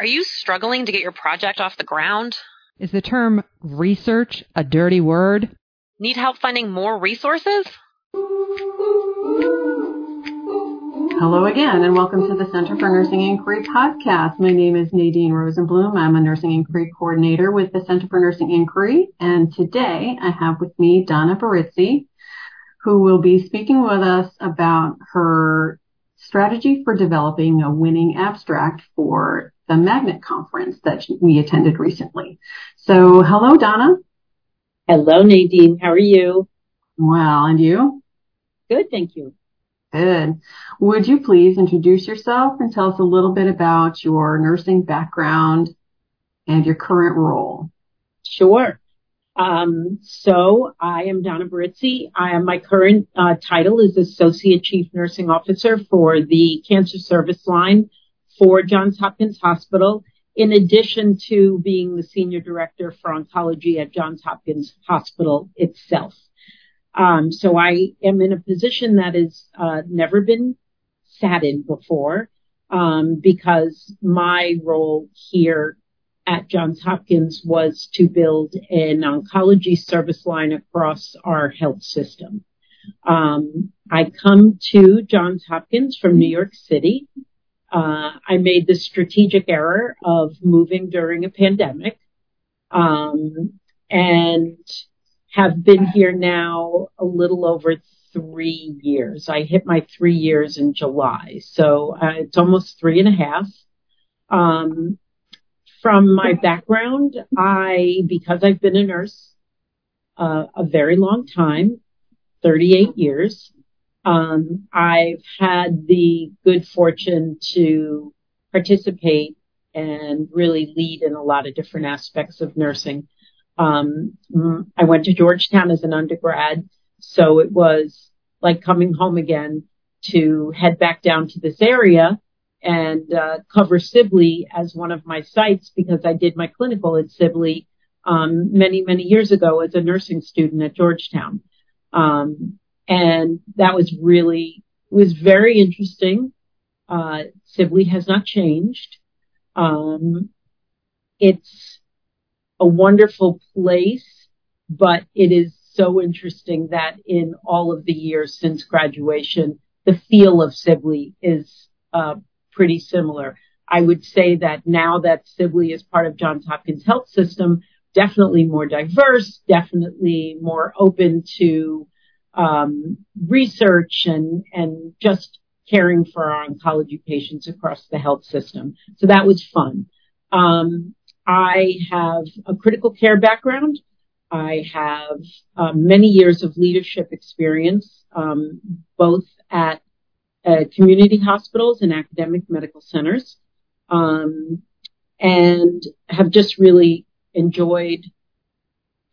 Are you struggling to get your project off the ground? Is the term research a dirty word? Need help finding more resources? Hello again, and welcome to the Center for Nursing Inquiry podcast. My name is Nadine Rosenblum. I'm a nursing inquiry coordinator with the Center for Nursing Inquiry, and today I have with me Donna Berizzi, who will be speaking with us about her strategy for developing a winning abstract for the Magnet conference that we attended recently. So, hello, Donna. Hello, Nadine. How are you? Well, and you? Good, thank you. Good. Would you please introduce yourself and tell us a little bit about your nursing background and your current role? Sure. Um, so I am Donna Berizzi. I am my current uh, title is Associate Chief Nursing Officer for the Cancer Service Line for Johns Hopkins Hospital, in addition to being the Senior Director for Oncology at Johns Hopkins Hospital itself. Um, so I am in a position that has uh, never been sat in before um, because my role here at Johns Hopkins was to build an oncology service line across our health system. Um, I come to Johns Hopkins from New York City uh, I made the strategic error of moving during a pandemic, um, and have been here now a little over three years. I hit my three years in July, so uh, it's almost three and a half. Um, from my background, I because I've been a nurse uh, a very long time, 38 years. Um, I've had the good fortune to participate and really lead in a lot of different aspects of nursing. Um, I went to Georgetown as an undergrad, so it was like coming home again to head back down to this area and uh, cover Sibley as one of my sites because I did my clinical at Sibley um, many, many years ago as a nursing student at Georgetown. Um, and that was really was very interesting. Uh, Sibley has not changed. Um, it's a wonderful place, but it is so interesting that in all of the years since graduation, the feel of Sibley is uh, pretty similar. I would say that now that Sibley is part of Johns Hopkins Health System, definitely more diverse, definitely more open to um, research and and just caring for our oncology patients across the health system. So that was fun. Um, I have a critical care background. I have uh, many years of leadership experience, um, both at uh, community hospitals and academic medical centers, um, and have just really enjoyed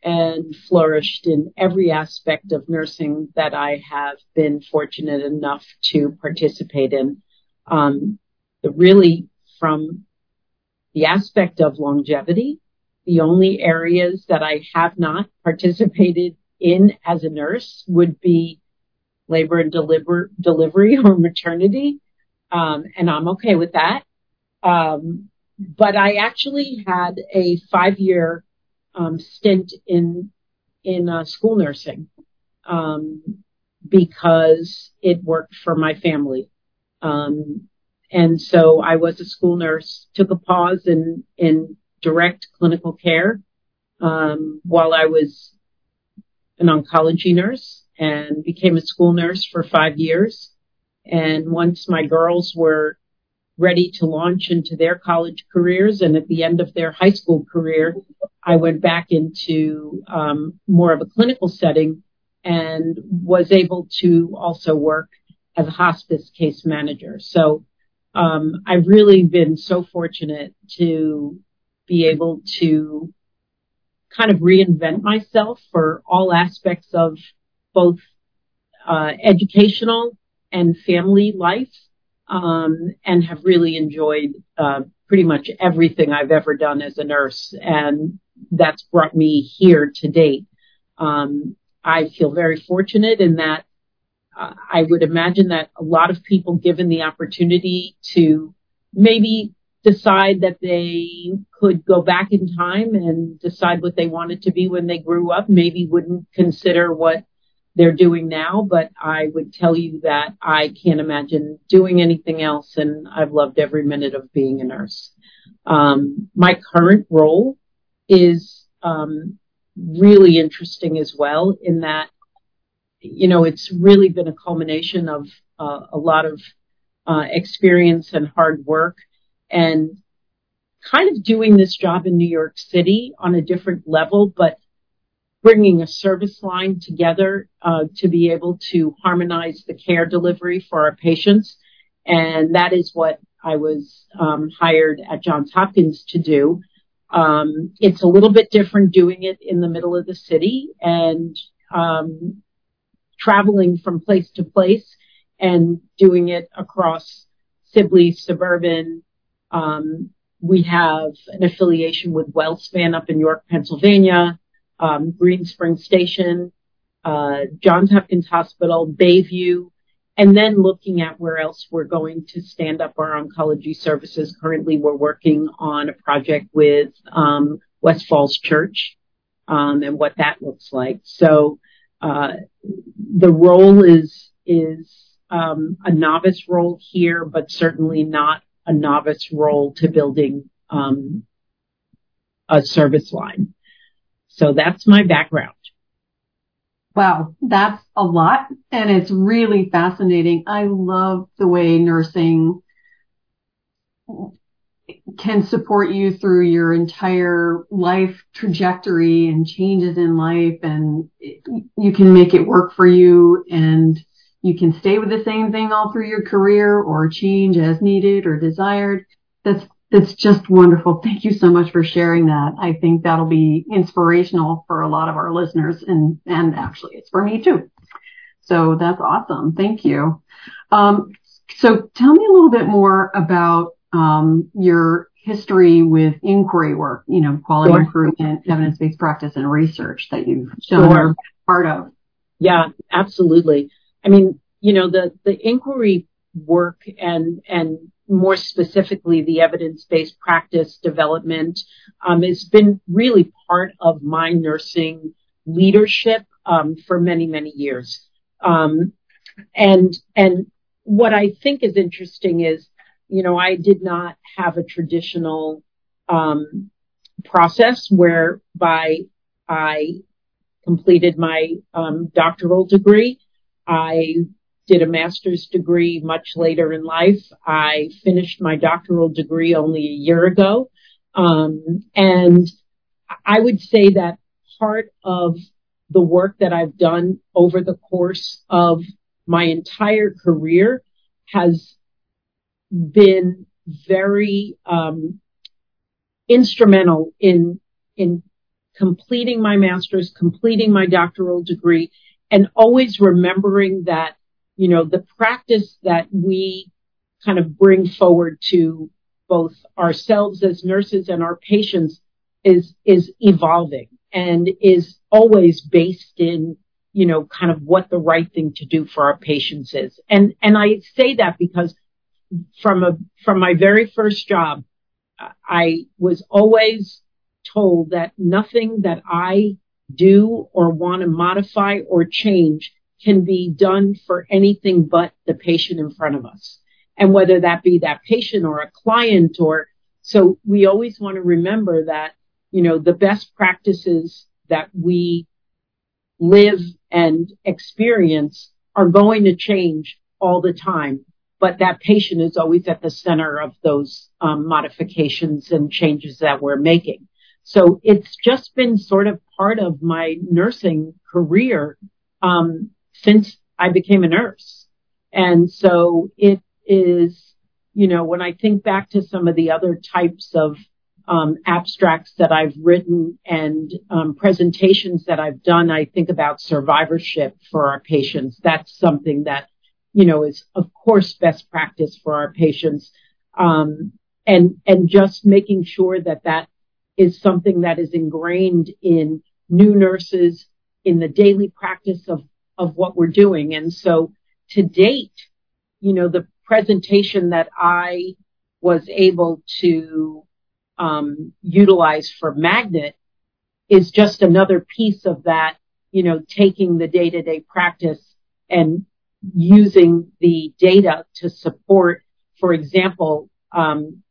and flourished in every aspect of nursing that I have been fortunate enough to participate in. Um, really from the aspect of longevity, the only areas that I have not participated in as a nurse would be labor and deliver, delivery or maternity. Um, and I'm okay with that. Um, but I actually had a five year um, stint in in uh, school nursing um, because it worked for my family. Um, and so I was a school nurse, took a pause in, in direct clinical care, um, while I was an oncology nurse and became a school nurse for five years. And once my girls were ready to launch into their college careers and at the end of their high school career, I went back into um, more of a clinical setting and was able to also work as a hospice case manager. So um, I've really been so fortunate to be able to kind of reinvent myself for all aspects of both uh, educational and family life, um, and have really enjoyed uh, pretty much everything I've ever done as a nurse. And that's brought me here to date. Um, I feel very fortunate in that uh, I would imagine that a lot of people given the opportunity to maybe decide that they could go back in time and decide what they wanted to be when they grew up, maybe wouldn't consider what they're doing now, but I would tell you that I can't imagine doing anything else and I've loved every minute of being a nurse. Um, my current role is um, really interesting as well in that, you know, it's really been a culmination of uh, a lot of uh, experience and hard work and kind of doing this job in New York City on a different level, but bringing a service line together uh, to be able to harmonize the care delivery for our patients. And that is what I was um, hired at Johns Hopkins to do. Um, it's a little bit different doing it in the middle of the city and um, traveling from place to place and doing it across Sibley, suburban. We have an affiliation with WellSpan up in York, Pennsylvania, um, Green Spring Station, uh, Johns Hopkins Hospital, Bayview, and then looking at where else we're going to stand up our oncology services. Currently, we're working on a project with um, West Falls Church um, and what that looks like. So uh, the role is is um, a novice role here, but certainly not a novice role to building um, a service line. So that's my background. Wow, that's a lot and it's really fascinating. I love the way nursing can support you through your entire life trajectory and changes in life and you can make it work for you and you can stay with the same thing all through your career or change as needed or desired. That's that's just wonderful. Thank you so much for sharing that. I think that'll be inspirational for a lot of our listeners and, and actually it's for me too. So that's awesome. Thank you. Um, so tell me a little bit more about, um, your history with inquiry work, you know, quality sure. improvement, evidence-based practice and research that you've done sure. part of. Yeah, absolutely. I mean, you know, the, the inquiry work and, and more specifically the evidence-based practice development um, has been really part of my nursing leadership um, for many many years. Um, and and what I think is interesting is you know I did not have a traditional um, process whereby I completed my um, doctoral degree. I did a master's degree much later in life. I finished my doctoral degree only a year ago. Um, and I would say that part of the work that I've done over the course of my entire career has been very um, instrumental in in completing my master's, completing my doctoral degree, and always remembering that you know, the practice that we kind of bring forward to both ourselves as nurses and our patients is, is evolving and is always based in, you know, kind of what the right thing to do for our patients is. And, and I say that because from a, from my very first job, I was always told that nothing that I do or want to modify or change can be done for anything but the patient in front of us. And whether that be that patient or a client or, so we always want to remember that, you know, the best practices that we live and experience are going to change all the time. But that patient is always at the center of those um, modifications and changes that we're making. So it's just been sort of part of my nursing career um, since I became a nurse. And so it is, you know, when I think back to some of the other types of um, abstracts that I've written and um, presentations that I've done, I think about survivorship for our patients. That's something that, you know, is of course best practice for our patients. Um, and, and just making sure that that is something that is ingrained in new nurses in the daily practice of of what we're doing. And so to date, you know, the presentation that I was able to um, utilize for Magnet is just another piece of that, you know, taking the day to day practice and using the data to support, for example, um,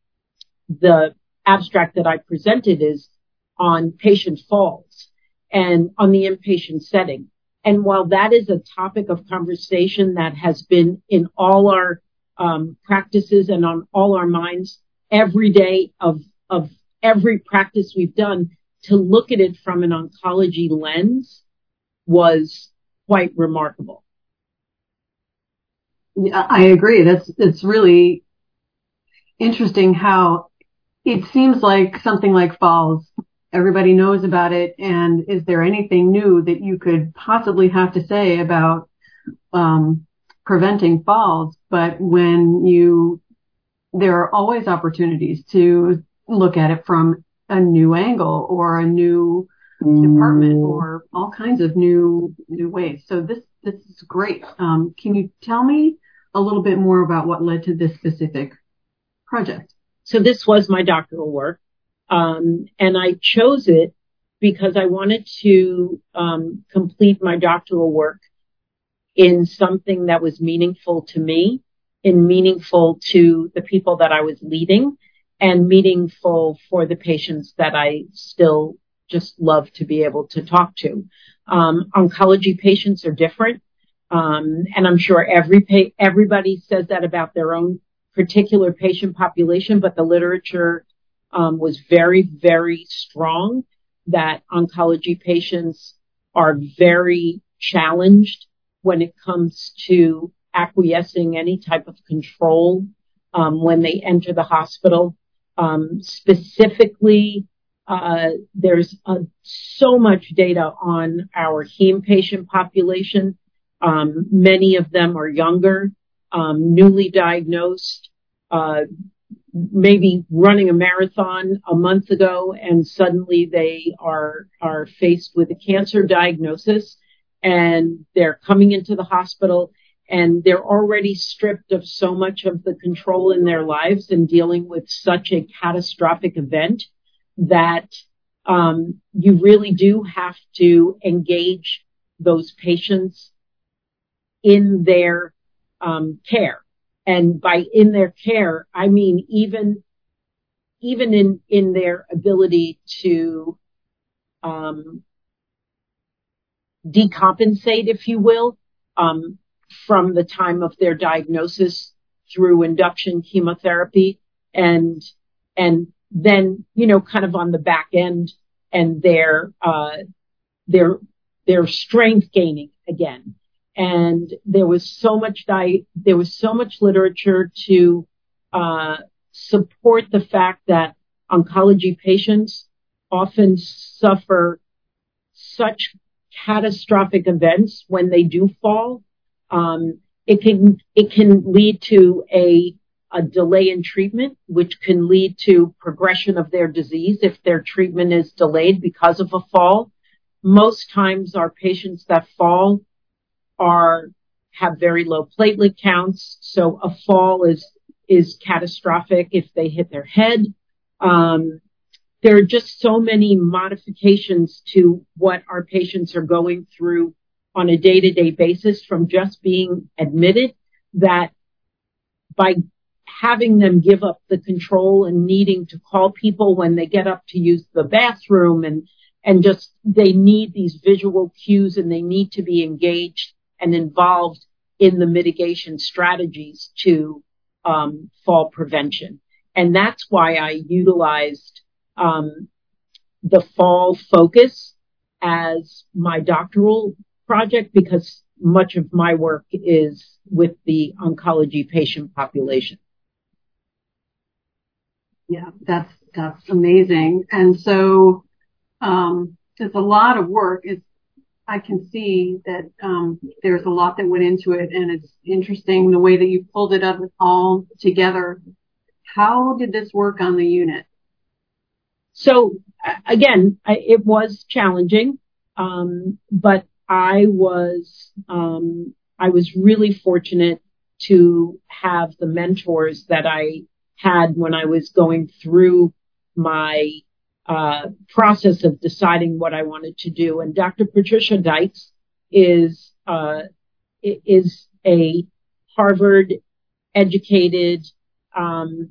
the abstract that I presented is on patient falls and on the inpatient setting. And while that is a topic of conversation that has been in all our um, practices and on all our minds every day of of every practice we've done, to look at it from an oncology lens was quite remarkable. I agree. That's it's really interesting how it seems like something like falls. Everybody knows about it, and is there anything new that you could possibly have to say about um, preventing falls? But when you, there are always opportunities to look at it from a new angle or a new mm. department or all kinds of new new ways. So this this is great. Um, can you tell me a little bit more about what led to this specific project? So this was my doctoral work, um, and I chose it because I wanted to um, complete my doctoral work in something that was meaningful to me, and meaningful to the people that I was leading, and meaningful for the patients that I still just love to be able to talk to. Um, oncology patients are different. Um, and I'm sure every pa- everybody says that about their own particular patient population, but the literature was very, very strong that oncology patients are very challenged when it comes to acquiescing any type of control um, when they enter the hospital. Um, specifically, uh, there's uh, so much data on our heme patient population. Um, many of them are younger, um, newly diagnosed, uh, maybe running a marathon a month ago, and suddenly they are are faced with a cancer diagnosis, and they're coming into the hospital and they're already stripped of so much of the control in their lives and dealing with such a catastrophic event that um, you really do have to engage those patients in their um, care. And by in their care, I mean even even in in their ability to um, decompensate, if you will, um, from the time of their diagnosis through induction chemotherapy and and then you know kind of on the back end and their uh, their their strength gaining again and there was so much there was so much literature to uh, support the fact that oncology patients often suffer such catastrophic events when they do fall um, it can it can lead to a a delay in treatment, which can lead to progression of their disease if their treatment is delayed because of a fall. Most times our patients that fall are have very low platelet counts, so a fall is is catastrophic if they hit their head. Um, there are just so many modifications to what our patients are going through on a day to day basis from just being admitted that by having them give up the control and needing to call people when they get up to use the bathroom and and just they need these visual cues and they need to be engaged and involved in the mitigation strategies to um, fall prevention. And that's why I utilized um, the fall focus as my doctoral project because much of my work is with the oncology patient population. Yeah, that's that's amazing. And so um, there's a lot of work. It's, I can see that um, there's a lot that went into it, and it's interesting the way that you pulled it up all together. How did this work on the unit? So again, it was challenging, um, but I was um, I was really fortunate to have the mentors that I had when I was going through my uh, process of deciding what I wanted to do. And Dr. Patricia Dykes is uh, is a Harvard educated um,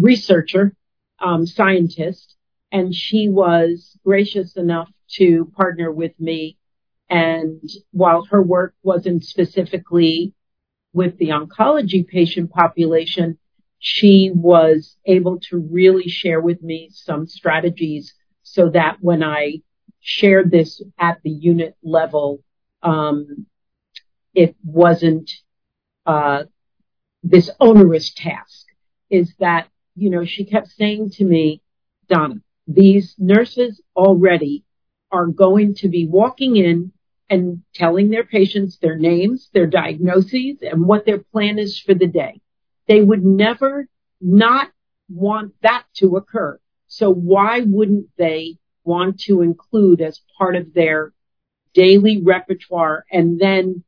researcher, um, scientist, and she was gracious enough to partner with me. And while her work wasn't specifically with the oncology patient population, she was able to really share with me some strategies so that when I shared this at the unit level, um, it wasn't uh, this onerous task. Is that you know she kept saying to me, Donna, these nurses already are going to be walking in and telling their patients their names, their diagnoses, and what their plan is for the day. They would never not want that to occur. So why wouldn't they want to include as part of their daily repertoire and then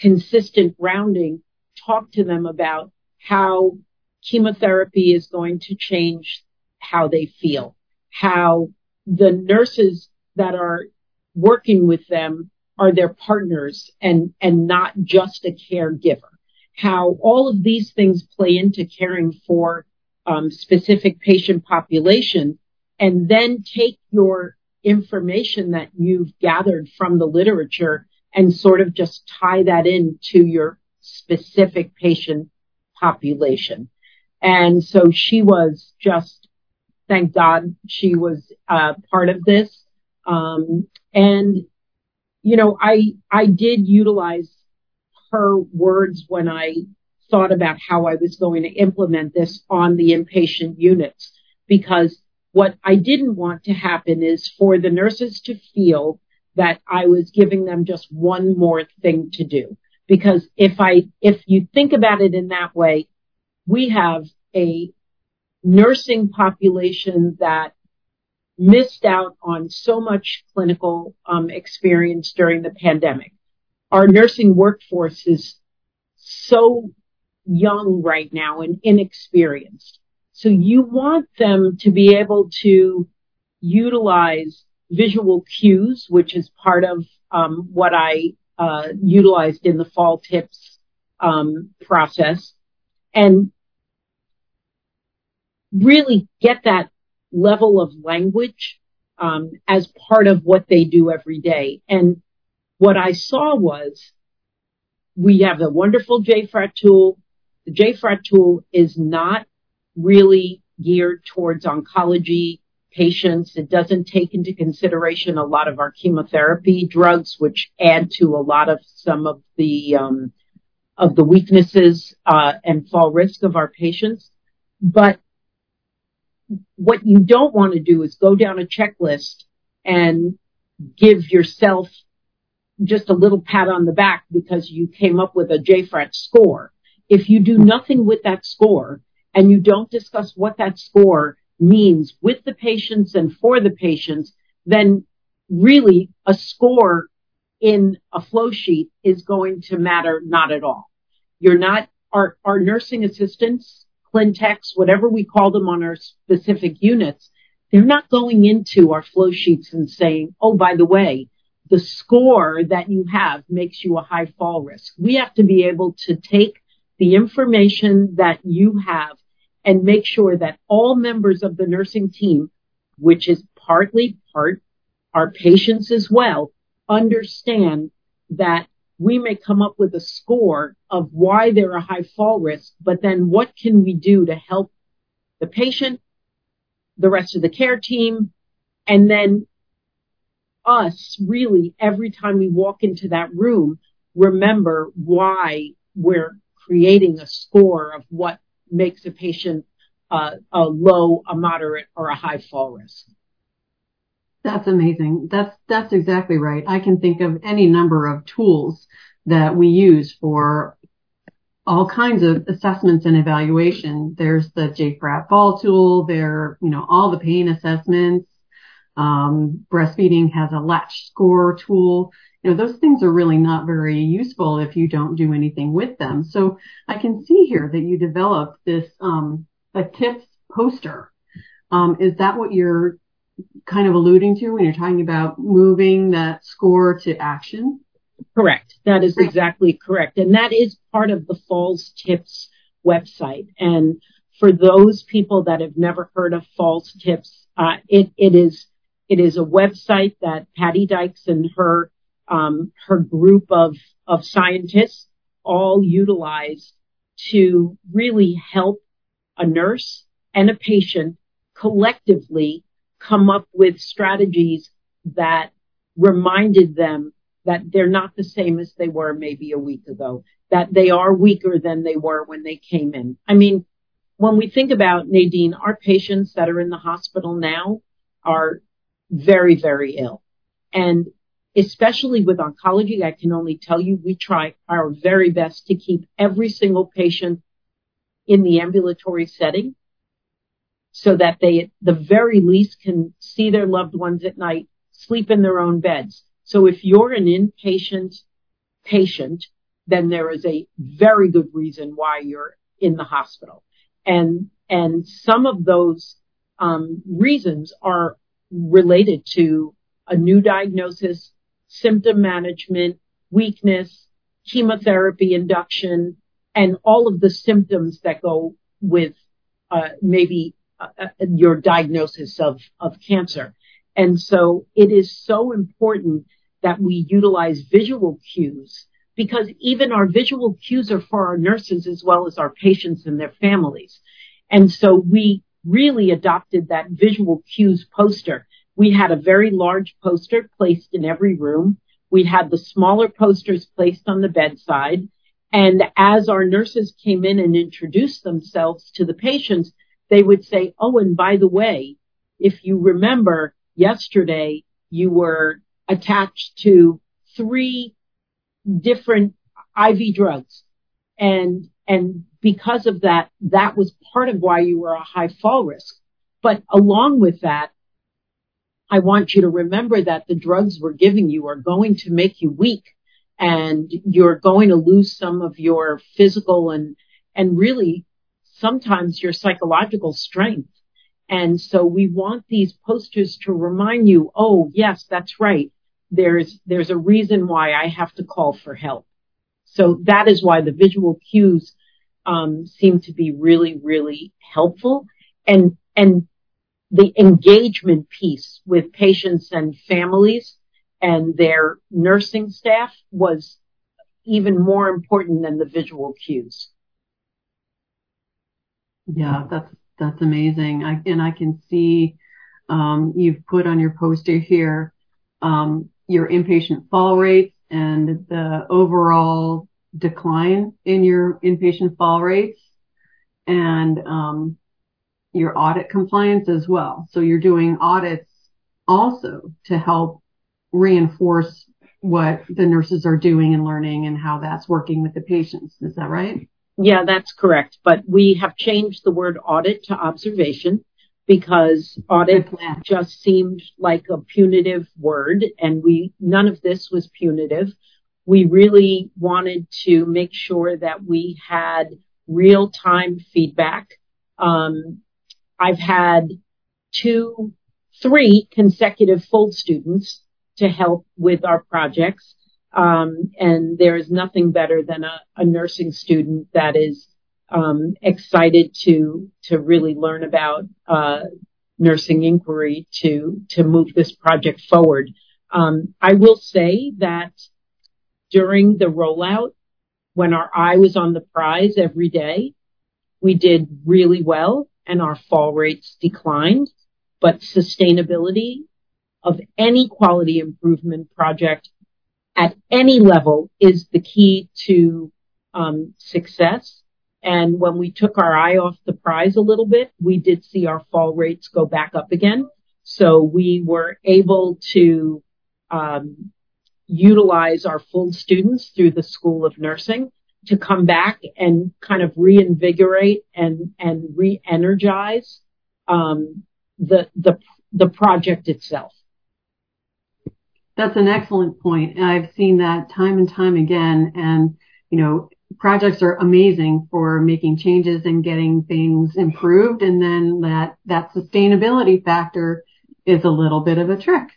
consistent rounding, talk to them about how chemotherapy is going to change how they feel, how the nurses that are working with them are their partners and, and not just a caregiver. How all of these things play into caring for um, specific patient population and then take your information that you've gathered from the literature and sort of just tie that into your specific patient population. And so she was just, thank God she was uh, part of this. Um, and, you know, I, I did utilize her words when I thought about how I was going to implement this on the inpatient units because what I didn't want to happen is for the nurses to feel that I was giving them just one more thing to do. Because if I, if you think about it in that way, we have a nursing population that missed out on so much clinical um, experience during the pandemic. Our nursing workforce is so young right now and inexperienced. So you want them to be able to utilize visual cues, which is part of um, what I uh, utilized in the fall tips um, process, and really get that level of language um, as part of what they do every day. And what I saw was we have a wonderful JFRAT tool. The JFRAT tool is not really geared towards oncology patients. It doesn't take into consideration a lot of our chemotherapy drugs, which add to a lot of some of the um, of the weaknesses uh, and fall risk of our patients. But what you don't want to do is go down a checklist and give yourself just a little pat on the back because you came up with a JFRAT score. If you do nothing with that score and you don't discuss what that score means with the patients and for the patients, then really a score in a flow sheet is going to matter not at all. You're not, our, our nursing assistants, Clin Techs, whatever we call them on our specific units, they're not going into our flow sheets and saying, oh, by the way, the score that you have makes you a high fall risk. We have to be able to take the information that you have and make sure that all members of the nursing team, which is partly part our patients as well, understand that we may come up with a score of why they're a high fall risk, but then what can we do to help the patient, the rest of the care team, and then us really every time we walk into that room, remember why we're creating a score of what makes a patient uh, a low, a moderate, or a high fall risk. That's amazing. That's that's exactly right. I can think of any number of tools that we use for all kinds of assessments and evaluation. There's the JFRAT fall tool. There, you know, all the pain assessments. Um, breastfeeding has a latch score tool. you know, those things are really not very useful if you don't do anything with them. So I can see here that you developed this, um, a tips poster. Um, is that what you're kind of alluding to when you're talking about moving that score to action? Correct. That is exactly correct. And that is part of the Falls Tips website. And for those people that have never heard of Falls Tips, uh, it, it is it is a website that Patty Dykes and her um, her group of of scientists all utilize to really help a nurse and a patient collectively come up with strategies that reminded them that they're not the same as they were maybe a week ago, that they are weaker than they were when they came in. I mean, when we think about Nadine, our patients that are in the hospital now are very, very ill. And especially with oncology, I can only tell you we try our very best to keep every single patient in the ambulatory setting so that they at the very least can see their loved ones at night, sleep in their own beds. So if you're an inpatient patient, then there is a very good reason why you're in the hospital. And, and some of those um, reasons are related to a new diagnosis, symptom management, weakness, chemotherapy induction, and all of the symptoms that go with uh, maybe uh, uh, your diagnosis of, of cancer. And so it is so important that we utilize visual cues because even our visual cues are for our nurses as well as our patients and their families. And so we really adopted that visual cues poster. We had a very large poster placed in every room. We had the smaller posters placed on the bedside. And as our nurses came in and introduced themselves to the patients, they would say, Oh, and by the way, if you remember yesterday, you were attached to three different IV drugs. And, and because of that, that was part of why you were a high fall risk. But along with that, I want you to remember that the drugs we're giving you are going to make you weak and you're going to lose some of your physical and, and really sometimes your psychological strength. And so we want these posters to remind you, oh yes, that's right. There's, there's a reason why I have to call for help. So that is why the visual cues um, seem to be really, really helpful. And, and the engagement piece with patients and families and their nursing staff was even more important than the visual cues. Yeah, that's, that's amazing. I, and I can see, um, you've put on your poster here, um, your inpatient fall rates and the overall decline in your inpatient fall rates and um, your audit compliance as well. So you're doing audits also to help reinforce what the nurses are doing and learning and how that's working with the patients. Is that right? Yeah, that's correct. But we have changed the word audit to observation because audit just seemed like a punitive word and we, none of this was punitive we really wanted to make sure that we had real time feedback. Um, I've had two, three consecutive full students to help with our projects. Um, and there is nothing better than a, a nursing student that is um, excited to to really learn about uh, nursing inquiry to to move this project forward. Um, I will say that during the rollout, when our eye was on the prize every day, we did really well and our fall rates declined, but sustainability of any quality improvement project at any level is the key to um, success. And when we took our eye off the prize a little bit, we did see our fall rates go back up again. So we were able to um, utilize our full students through the School of Nursing to come back and kind of reinvigorate and and re-energize um, the the the project itself. that's an excellent point. I've seen that time and time again. And, you know, projects are amazing for making changes and getting things improved. And then that, that sustainability factor is a little bit of a trick.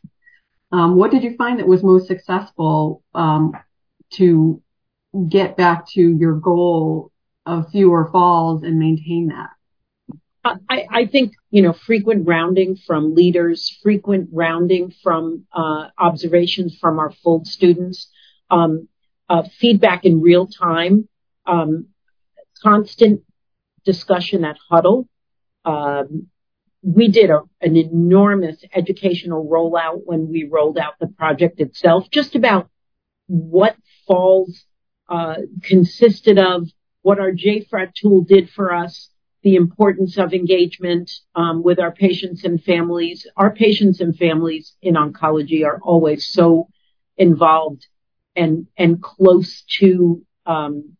Um, what did you find that was most successful um, to get back to your goal of fewer falls and maintain that? I, I, think, you know, frequent rounding from leaders, frequent rounding from uh, observations from our full students, um, uh, feedback in real time, um, constant discussion at huddle. Um, we did a, an enormous educational rollout when we rolled out the project itself, just about what falls uh, consisted of, what our JFRAT tool did for us, the importance of engagement um, with our patients and families. Our patients and families in oncology are always so involved and and close to um,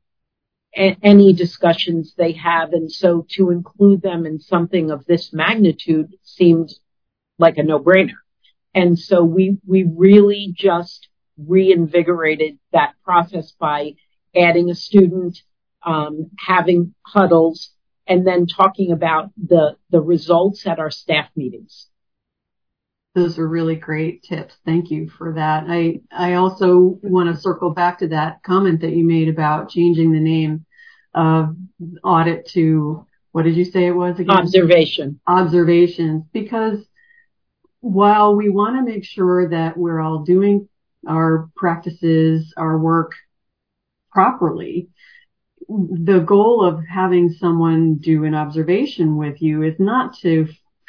a- any discussions they have, and so to include them in something of this magnitude seemed like a no-brainer. And so we we really just reinvigorated that process by adding a student, um, having huddles, and then talking about the the results at our staff meetings. Those are really great tips. Thank you for that. I, I also want to circle back to that comment that you made about changing the name of audit to, what did you say it was again? Observation. Observations. Because while we want to make sure that we're all doing our practices, our work properly, the goal of having someone do an observation with you is not to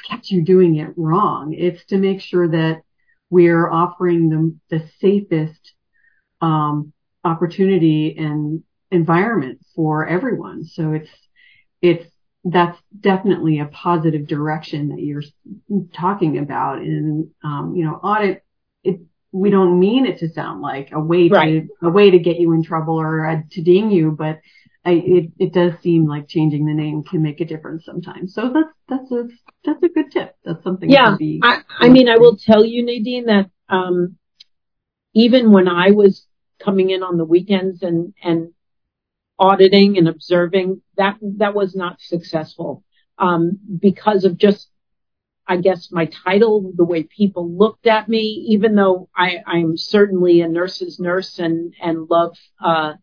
catch you doing it wrong. It's to make sure that we're offering them the safest um, opportunity and environment for everyone. So it's it's that's definitely a positive direction that you're talking about. And um, you know, audit it. We don't mean it to sound like a way right. to a way to get you in trouble or a, to ding you, but I, it, it does seem like changing the name can make a difference sometimes. So that's, that's a, that's a good tip. That's something. Yeah. Be, I, I mean, I will tell you, Nadine, that, um, even when I was coming in on the weekends and, and auditing and observing, that, that was not successful, um, because of just, I guess my title, the way people looked at me, even though I, I'm certainly a nurse's nurse and, and love, uh,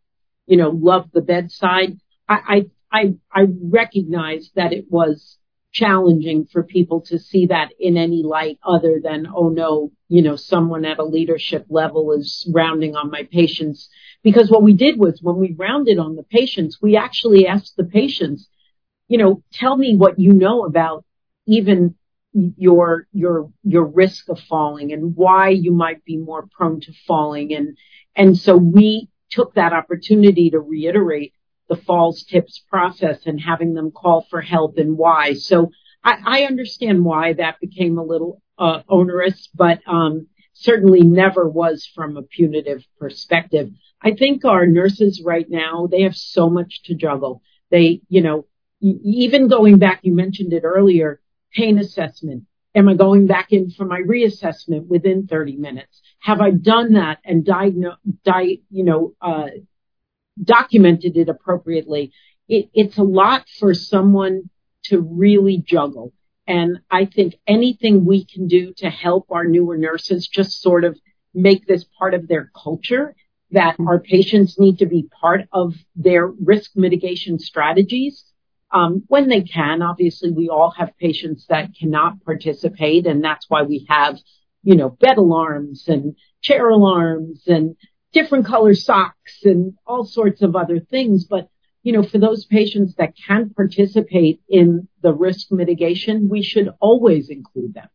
you know, love the bedside. I, I, I, recognize that it was challenging for people to see that in any light other than, oh no, you know, someone at a leadership level is rounding on my patients. Because what we did was when we rounded on the patients, we actually asked the patients, you know, tell me what you know about even your, your, your risk of falling and why you might be more prone to falling. And, and so we took that opportunity to reiterate the falls tips process and having them call for help and why. So I, I understand why that became a little uh, onerous, but um, certainly never was from a punitive perspective. I think our nurses right now, they have so much to juggle. They, you know, even going back, you mentioned it earlier, pain assessment, Am I going back in for my reassessment within 30 minutes? Have I done that and di- you know, uh, documented it appropriately? It, it's a lot for someone to really juggle. And I think anything we can do to help our newer nurses just sort of make this part of their culture that our patients need to be part of their risk mitigation strategies um, when they can. Obviously, we all have patients that cannot participate, and that's why we have, you know, bed alarms and chair alarms and different color socks and all sorts of other things. But, you know, for those patients that can participate in the risk mitigation, we should always include them.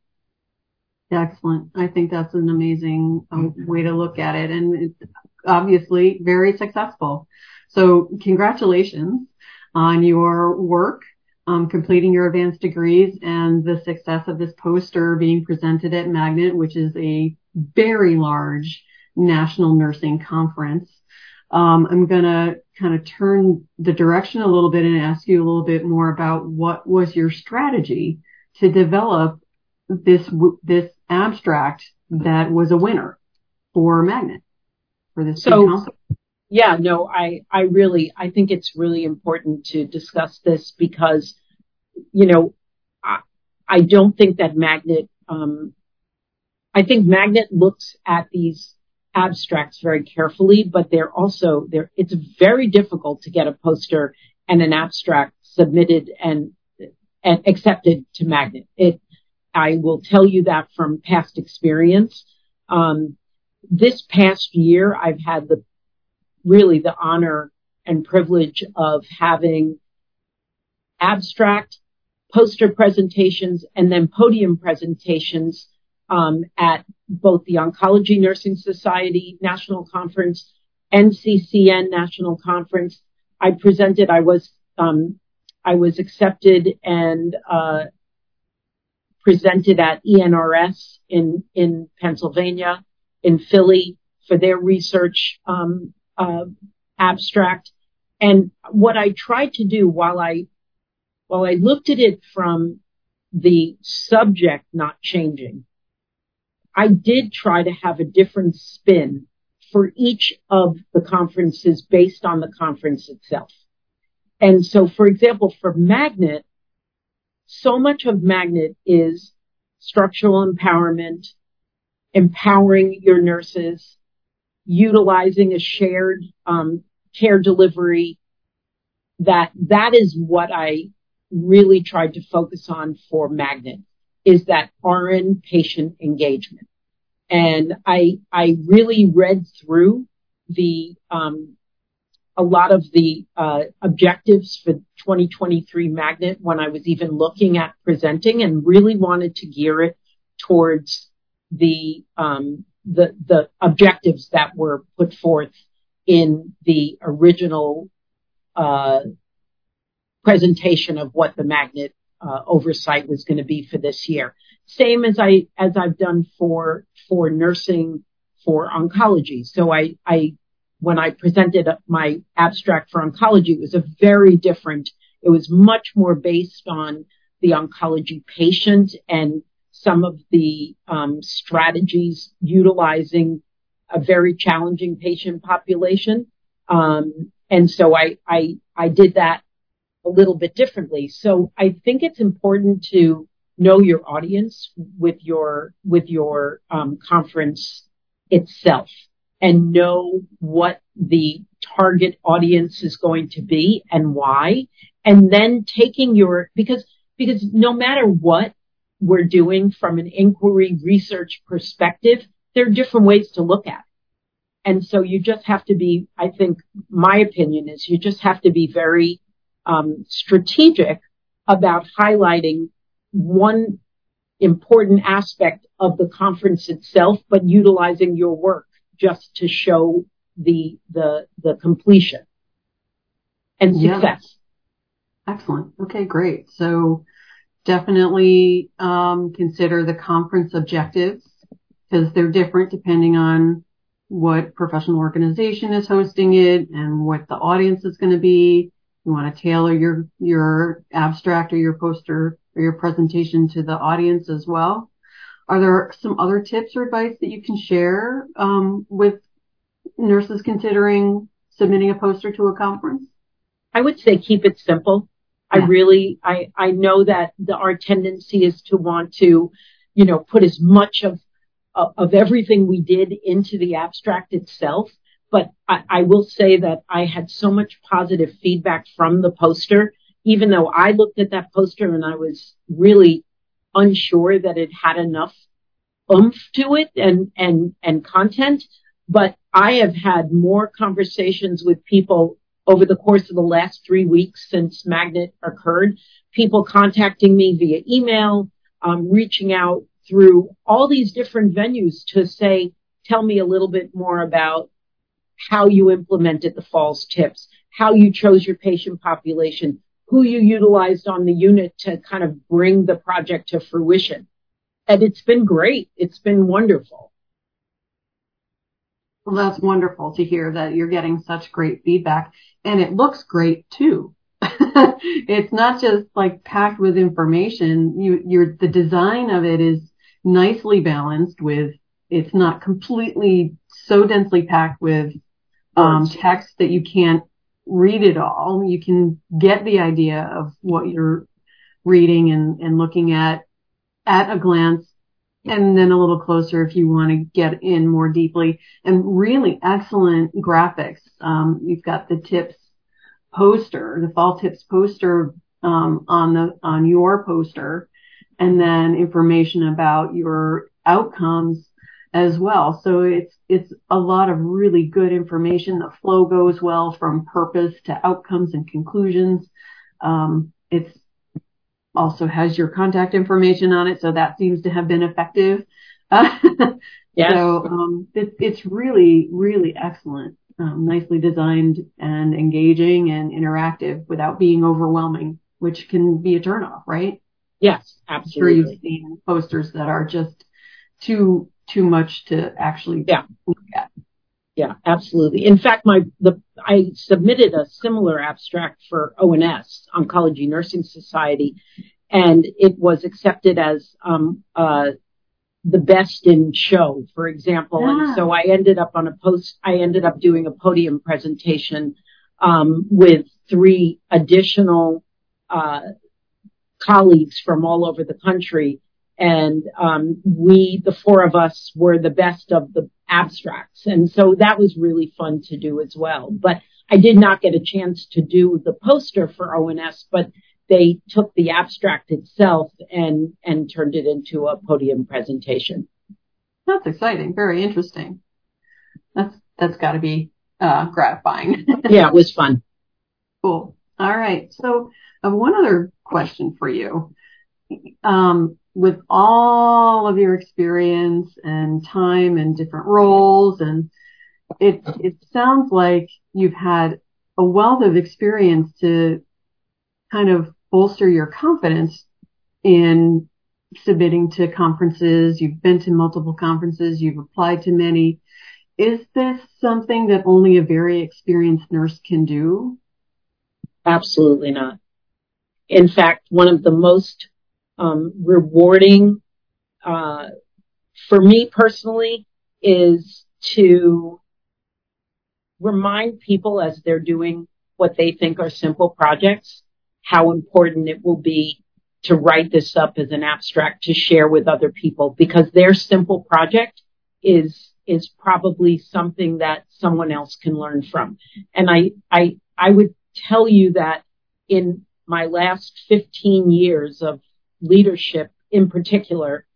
Excellent. I think that's an amazing um, way to look at it and it's obviously very successful. So congratulations on your work, um, completing your advanced degrees and the success of this poster being presented at Magnet, which is a very large national nursing conference. Um, I'm going to kind of turn the direction a little bit and ask you a little bit more about what was your strategy to develop this, this abstract that was a winner. for Magnet for this so, Yeah, no, I, I really, I think it's really important to discuss this because, you know, I, I don't think that Magnet, um, I think Magnet looks at these abstracts very carefully, but they're also, they're, it's very difficult to get a poster and an abstract submitted and, and accepted to Magnet. It, I will tell you that from past experience. Um, this past year, I've had the really the honor and privilege of having abstract poster presentations and then podium presentations um, at both the Oncology Nursing Society National Conference, NCCN National Conference. I presented. I was um, I was accepted and uh, presented at ENRS in in Pennsylvania, in Philly for their research um, abstract. And what I tried to do while I while I looked at it from the subject not changing, I did try to have a different spin for each of the conferences based on the conference itself. And so, for example, for Magnet, so much of Magnet is structural empowerment, empowering your nurses, utilizing a shared um, care delivery. That that is what I really tried to focus on for Magnet is that RN patient engagement. And I, I really read through the, um, a lot of the, uh, objectives for 2023 Magnet when I was even looking at presenting and really wanted to gear it towards the, um, the, objectives that were put forth in the original, uh, presentation of what the magnet uh, oversight was going to be for this year. Same as I as I've done for for nursing for oncology. So I I when I presented my abstract for oncology, it was a very different. It was much more based on the oncology patient and some of the um, strategies utilizing a very challenging patient population. Um, and so I, did that a little bit differently. So I think it's important to know your audience with your with your um, conference itself and know what the target audience is going to be and why and then taking your because because no matter what we're doing from an inquiry research perspective there are different ways to look at it and so you just have to be i think my opinion is you just have to be very um, strategic about highlighting one important aspect of the conference itself, but utilizing your work just to show the the the completion and success. Yeah. Excellent. Okay, great. So definitely um, consider the conference objectives because they're different depending on what professional organization is hosting it and what the audience is going to be you want to tailor your, your abstract or your poster or your presentation to the audience as well. Are there some other tips or advice that you can share um, with nurses considering submitting a poster to a conference? I would say keep it simple. I really, I, I know that the, our tendency is to want to, you know, put as much of, of, of everything we did into the abstract itself. But I, I will say that I had so much positive feedback from the poster, even though I looked at that poster and I was really unsure that it had enough oomph to it and, and, and content. But I have had more conversations with people over the course of the last three weeks since Magnet occurred, people contacting me via email, um, reaching out through all these different venues to say, tell me a little bit more about how you implemented the fall tips, how you chose your patient population, who you utilized on the unit to kind of bring the project to fruition. And it's been great. It's been wonderful. Well, that's wonderful to hear that you're getting such great feedback and it looks great too. it's not just like packed with information. You, you're, the design of it is nicely balanced with, it's not completely so densely packed with um, text that you can't read it all. You can get the idea of what you're reading and, and looking at at a glance and then a little closer if you want to get in more deeply and really excellent graphics. Um, you've got the tips poster, the fall tips poster, um, on the, on your poster and then information about your outcomes as well. So it's, it's a lot of really good information. The flow goes well from purpose to outcomes and conclusions. Um, it's also has your contact information on it. So that seems to have been effective. yes. So, um, it, it's really, really excellent. Um, nicely designed and engaging and interactive without being overwhelming, which can be a turnoff, right? Yes, absolutely. I'm sure you've seen posters that are just too too much to actually yeah. look at. Yeah, absolutely. In fact, my the I submitted a similar abstract for ONS, Oncology Nursing Society, and it was accepted as um, uh, the best in show, for example. Yeah. And so I ended up on a post. I ended up doing a podium presentation um, with three additional uh, colleagues from all over the country and um, we, the four of us, were the best of the abstracts, and so that was really fun to do as well. But I did not get a chance to do the poster for ONS, but they took the abstract itself and and turned it into a podium presentation. That's exciting. Very interesting. That's that's got to be uh, gratifying. yeah, it was fun. Cool. All right. So, I have one other question for you. Um, with all of your experience and time and different roles and it it sounds like you've had a wealth of experience to kind of bolster your confidence in submitting to conferences. You've been to multiple conferences. You've applied to many. Is this something that only a very experienced nurse can do? Absolutely not. In fact, one of the most um, rewarding uh, for me personally is to remind people as they're doing what they think are simple projects how important it will be to write this up as an abstract to share with other people because their simple project is is probably something that someone else can learn from. And i i i would tell you that in my last 15 years of leadership in particular,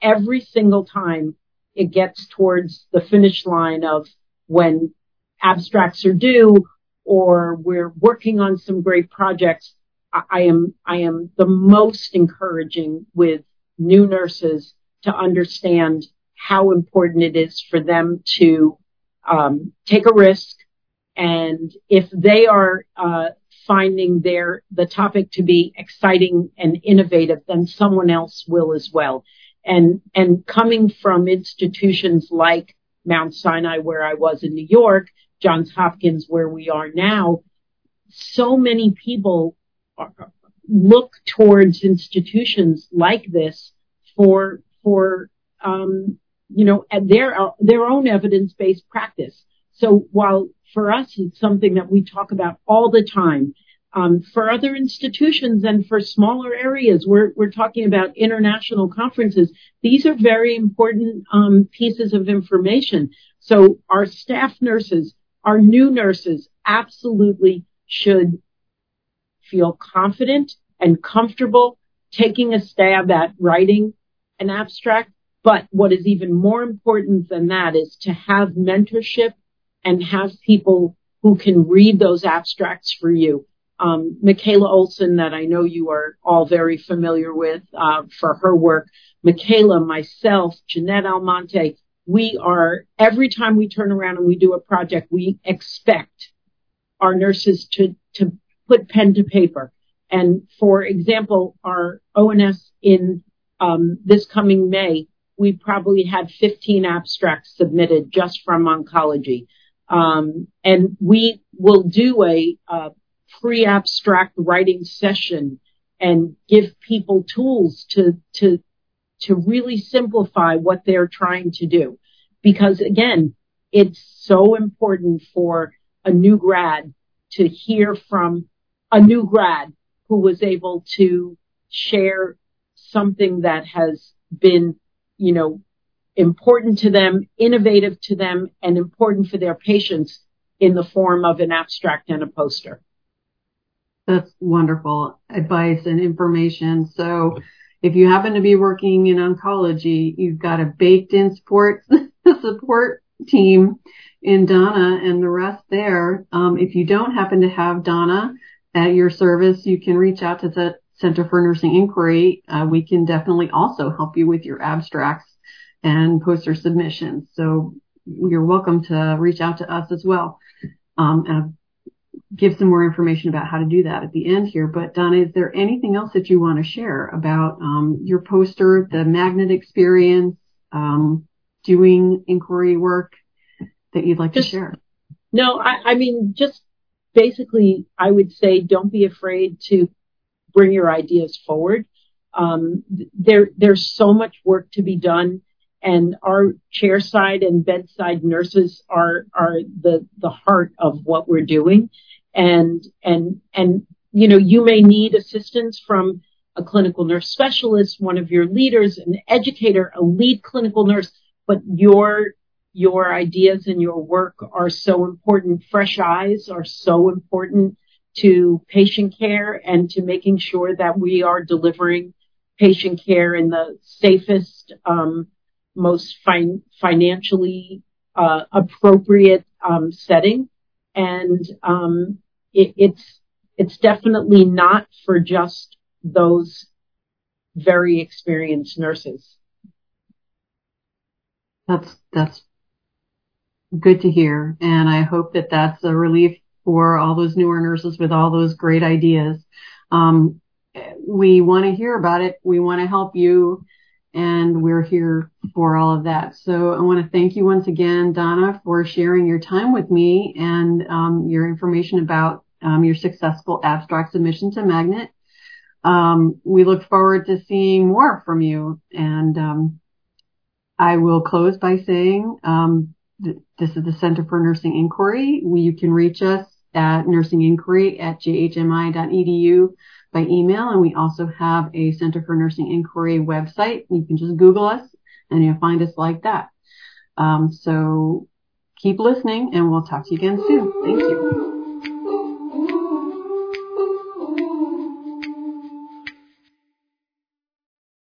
every single time it gets towards the finish line of when abstracts are due or we're working on some great projects, I am, I am the most encouraging with new nurses to understand how important it is for them to um, take a risk. And if they are uh, finding their the topic to be exciting and innovative, then someone else will as well. And and coming from institutions like Mount Sinai, where I was in New York, Johns Hopkins, where we are now, so many people are, look towards institutions like this for for um, you know their their own evidence based practice. So while for us, it's something that we talk about all the time. Um, for other institutions and for smaller areas, we're, we're talking about international conferences. These are very important um, pieces of information. So our staff nurses, our new nurses, absolutely should feel confident and comfortable taking a stab at writing an abstract. But what is even more important than that is to have mentorship and have people who can read those abstracts for you. Um, Michaela Olson, that I know you are all very familiar with uh, for her work. Michaela, myself, Jeanette Almonte, we are every time we turn around and we do a project, we expect our nurses to to put pen to paper. And for example, our ONS in um, this coming May, we probably had 15 abstracts submitted just from oncology. Um, and we will do a, a pre-abstract writing session and give people tools to, to, to really simplify what they're trying to do. Because again, it's so important for a new grad to hear from a new grad who was able to share something that has been, you know, important to them, innovative to them, and important for their patients in the form of an abstract and a poster. That's wonderful advice and information. So if you happen to be working in oncology, you've got a baked in support support team in Donna and the rest there. Um, if you don't happen to have Donna at your service, you can reach out to the Center for Nursing Inquiry. Uh, we can definitely also help you with your abstracts and post poster submissions. So you're welcome to reach out to us as well. Um, and give some more information about how to do that at the end here. But Donna, is there anything else that you want to share about um, your poster, the magnet experience, um, doing inquiry work that you'd like just, to share? No, I, I mean, just basically, I would say don't be afraid to bring your ideas forward. Um, there, there's so much work to be done and our chairside and bedside nurses are are the the heart of what we're doing. And and and you know you may need assistance from a clinical nurse specialist one of your leaders an educator a lead clinical nurse but your your ideas and your work are so important. Fresh eyes are so important to patient care and to making sure that we are delivering patient care in the safest um, most fin- financially uh, appropriate um, setting, and um, it, it's it's definitely not for just those very experienced nurses. That's that's good to hear, and I hope that that's a relief for all those newer nurses with all those great ideas. Um, we want to hear about it. We want to help you and we're here for all of that. So I want to thank you once again, Donna, for sharing your time with me and um, your information about um, your successful abstract submission to Magnet. Um, we look forward to seeing more from you. And um, I will close by saying um, th- this is the Center for Nursing Inquiry. You can reach us at nursinginquiry at jhmi.edu by email. And we also have a Center for Nursing Inquiry website. You can just Google us and you'll find us like that. Um, so keep listening and we'll talk to you again soon. Thank you.